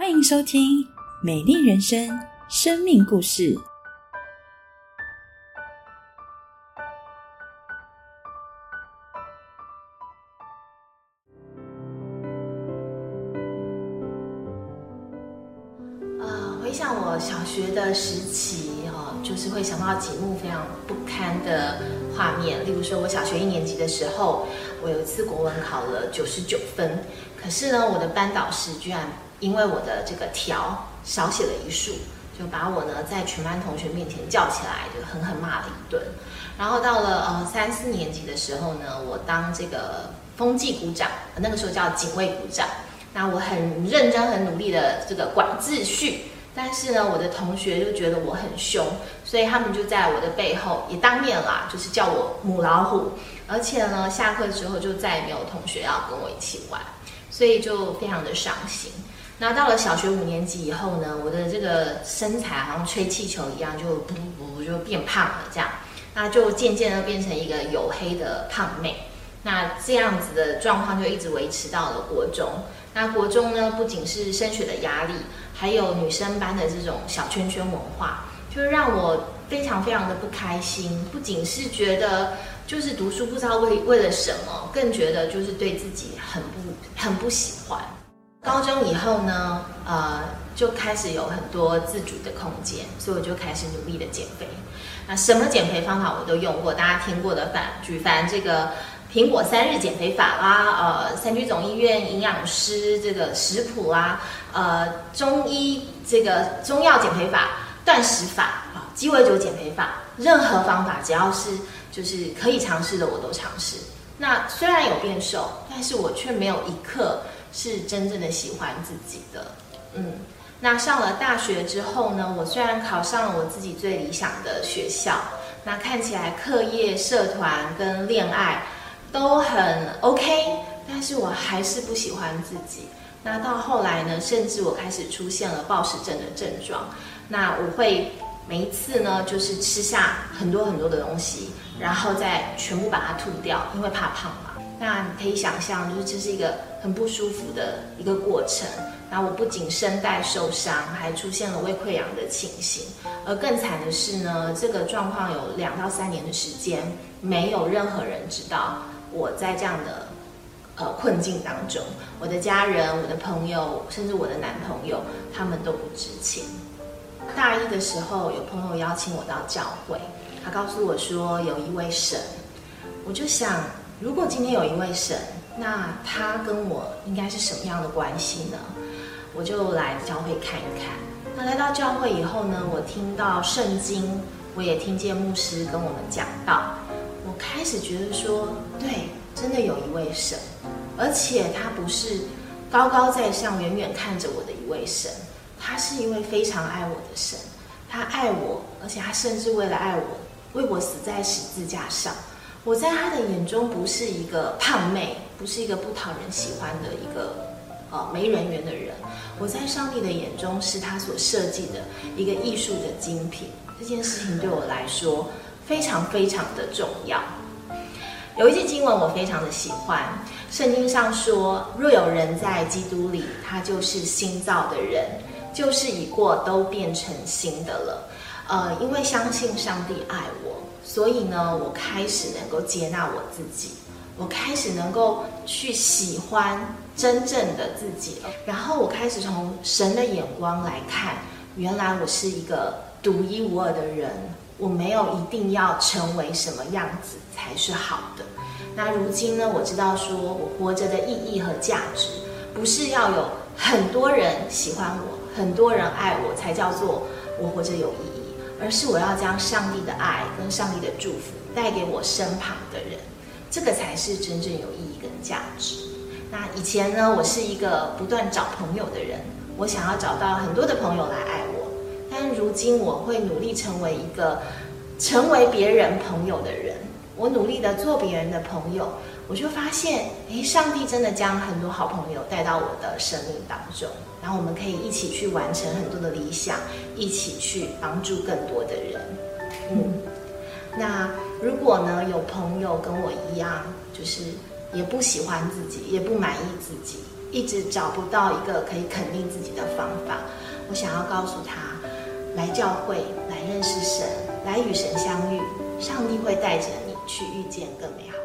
欢迎收听《美丽人生》生命故事。呃，回想我小学的时期，哦，就是会想到几幕非常不堪的画面。例如说，我小学一年级的时候，我有一次国文考了九十九分，可是呢，我的班导师居然因为我的这个条少写了一竖，就把我呢在全班同学面前叫起来，就狠狠骂了一顿。然后到了呃三四年级的时候呢，我当这个风纪股长，那个时候叫警卫股长。那我很认真、很努力的这个管秩序，但是呢，我的同学就觉得我很凶，所以他们就在我的背后也当面啦，就是叫我母老虎。而且呢，下课之后就再也没有同学要跟我一起玩，所以就非常的伤心。那到了小学五年级以后呢，我的这个身材好像吹气球一样，就噗噗就变胖了，这样，那就渐渐的变成一个黝黑的胖妹。那这样子的状况就一直维持到了国中。那国中呢，不仅是升学的压力，还有女生班的这种小圈圈文化，就让我非常非常的不开心。不仅是觉得就是读书不知道为为了什么，更觉得就是对自己很不很不喜欢。高中以后呢，呃，就开始有很多自主的空间，所以我就开始努力的减肥。那什么减肥方法我都用过，大家听过的反举凡这个。苹果三日减肥法啦，呃，三居总医院营养师这个食谱啦，呃，中医这个中药减肥法、断食法啊，鸡尾酒减肥法，任何方法只要是就是可以尝试的，我都尝试。那虽然有变瘦，但是我却没有一刻是真正的喜欢自己的。嗯，那上了大学之后呢，我虽然考上了我自己最理想的学校，那看起来课业、社团跟恋爱。都很 OK，但是我还是不喜欢自己。那到后来呢，甚至我开始出现了暴食症的症状。那我会每一次呢，就是吃下很多很多的东西，然后再全部把它吐掉，因为怕胖嘛。那你可以想象，就是这是一个很不舒服的一个过程。那我不仅声带受伤，还出现了胃溃疡的情形。而更惨的是呢，这个状况有两到三年的时间，没有任何人知道。我在这样的呃困境当中，我的家人、我的朋友，甚至我的男朋友，他们都不知情。大一的时候，有朋友邀请我到教会，他告诉我说有一位神。我就想，如果今天有一位神，那他跟我应该是什么样的关系呢？我就来教会看一看。那来到教会以后呢，我听到圣经，我也听见牧师跟我们讲到。我开始觉得说，对，真的有一位神，而且他不是高高在上、远远看着我的一位神，他是一位非常爱我的神。他爱我，而且他甚至为了爱我，为我死在十字架上。我在他的眼中不是一个胖妹，不是一个不讨人喜欢的一个呃没人缘的人。我在上帝的眼中是他所设计的一个艺术的精品。这件事情对我来说。非常非常的重要。有一句经文我非常的喜欢，圣经上说：“若有人在基督里，他就是新造的人，就是已过都变成新的了。”呃，因为相信上帝爱我，所以呢，我开始能够接纳我自己，我开始能够去喜欢真正的自己了，然后我开始从神的眼光来看，原来我是一个独一无二的人。我没有一定要成为什么样子才是好的。那如今呢？我知道说我活着的意义和价值，不是要有很多人喜欢我、很多人爱我才叫做我活着有意义，而是我要将上帝的爱跟上帝的祝福带给我身旁的人，这个才是真正有意义跟价值。那以前呢，我是一个不断找朋友的人，我想要找到很多的朋友来爱我。但如今我会努力成为一个成为别人朋友的人，我努力的做别人的朋友，我就发现，诶，上帝真的将很多好朋友带到我的生命当中，然后我们可以一起去完成很多的理想，一起去帮助更多的人。嗯，那如果呢有朋友跟我一样，就是也不喜欢自己，也不满意自己，一直找不到一个可以肯定自己的方法。我想要告诉他，来教会，来认识神，来与神相遇，上帝会带着你去遇见更美好的。